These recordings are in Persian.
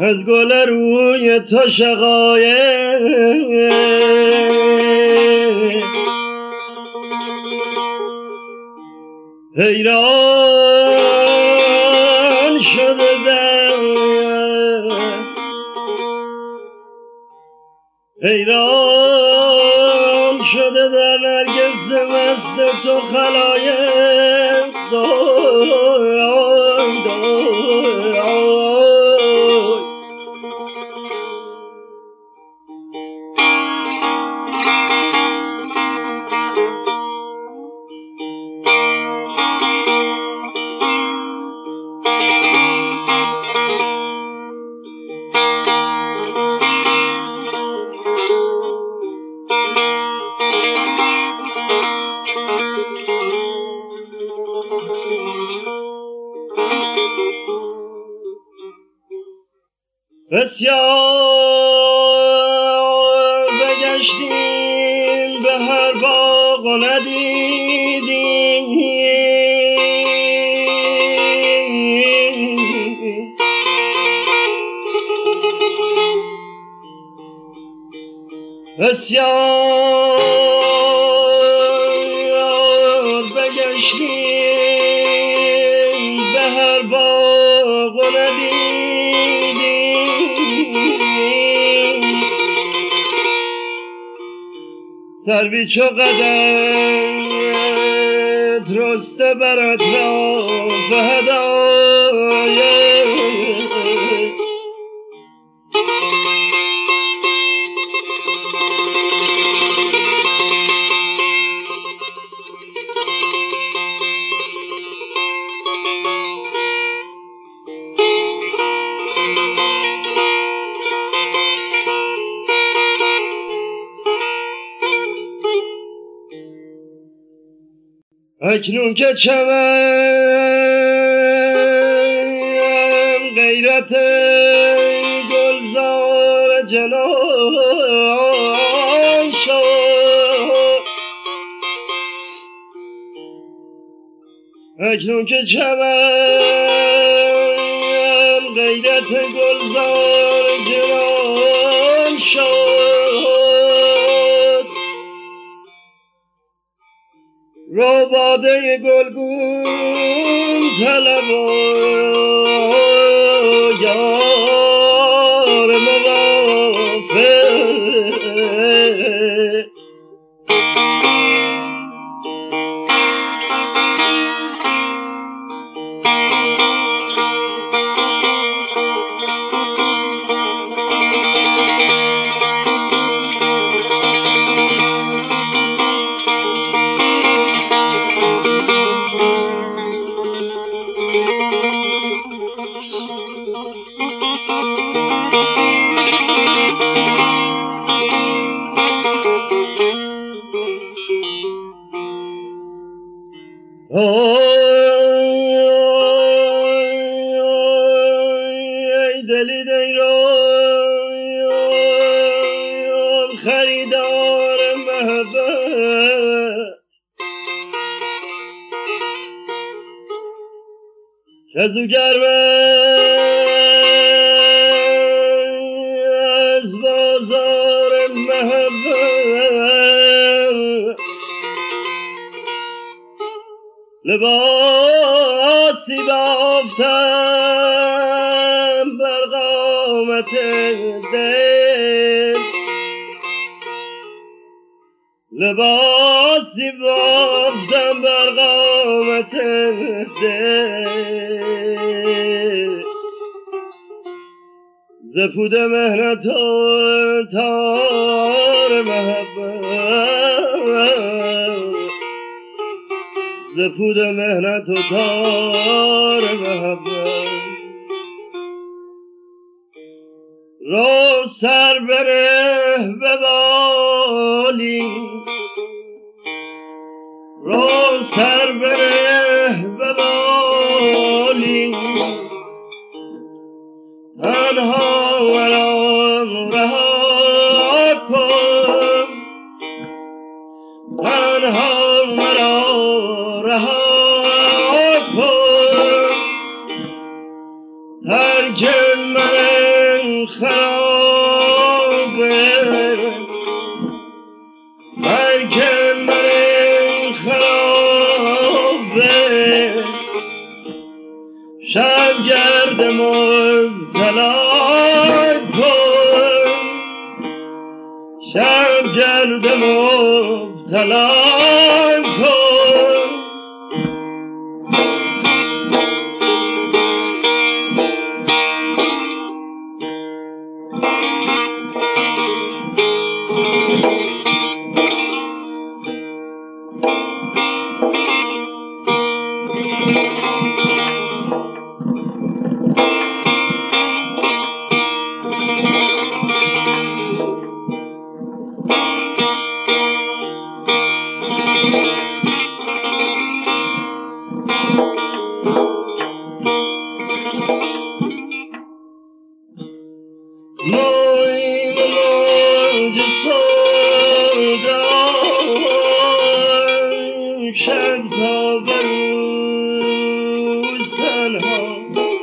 از گل روی تو شقایق حیران شده در حیران شده در نرگس مست تو خلایق. هر باغ ندیدیم. بسیار بگشتیم. سروی چو قدرت رسته بر اطراف هدایق اکنون که چمن غیرت گلزار جلال شد اکنون که چمن غیرت گلزار جلال شد رو باده گلگون طلب از او از بازار محبت. لباسی بافتم بر قامت دل. لباسی بافتم بر قامت زپود ز مهنت و تار محبت. ز مهنت و تار محبت. رو سر بره به بالی Rose servere the amor.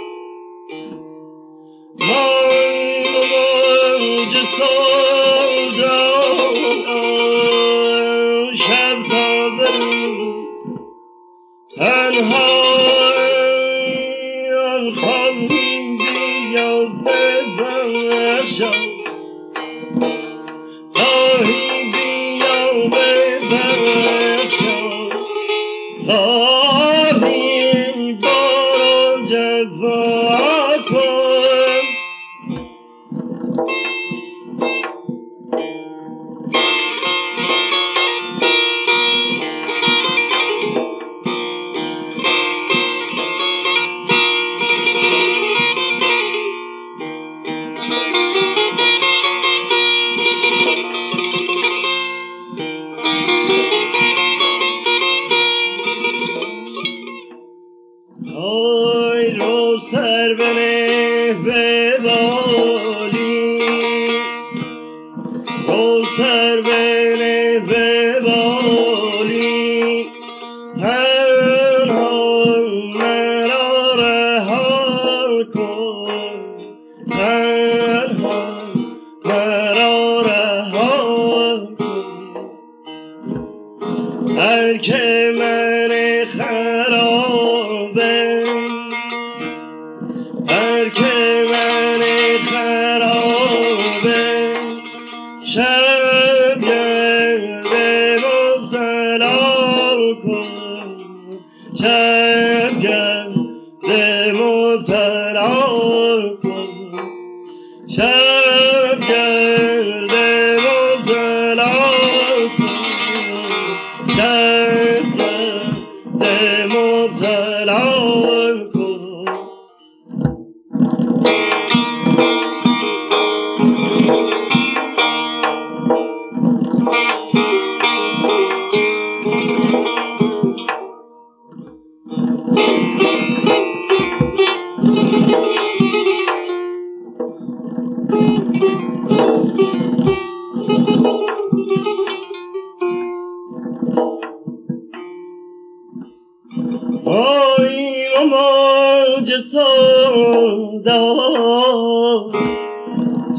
دهان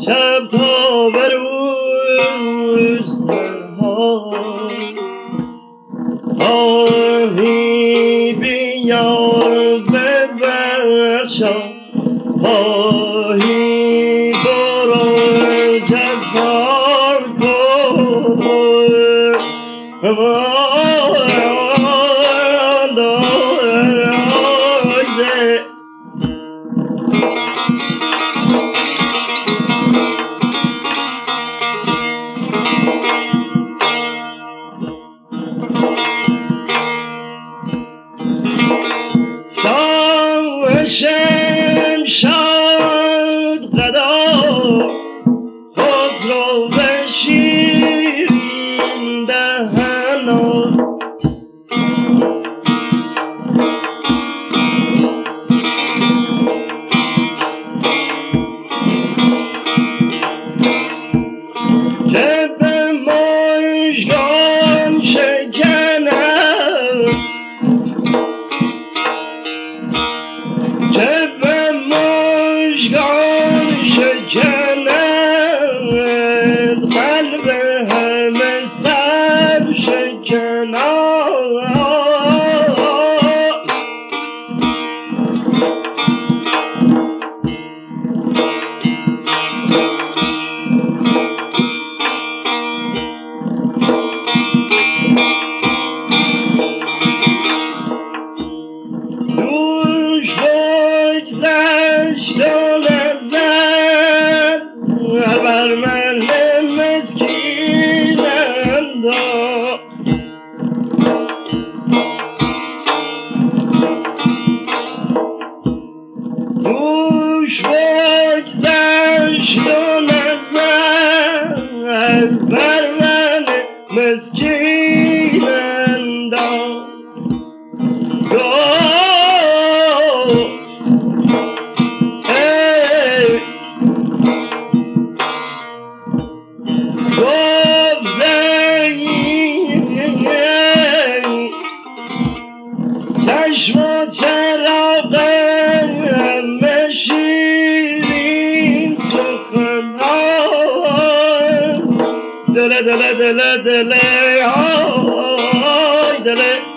شب تا و روز آهی بیار ببخشا Sure. دله دله دله دله آی دله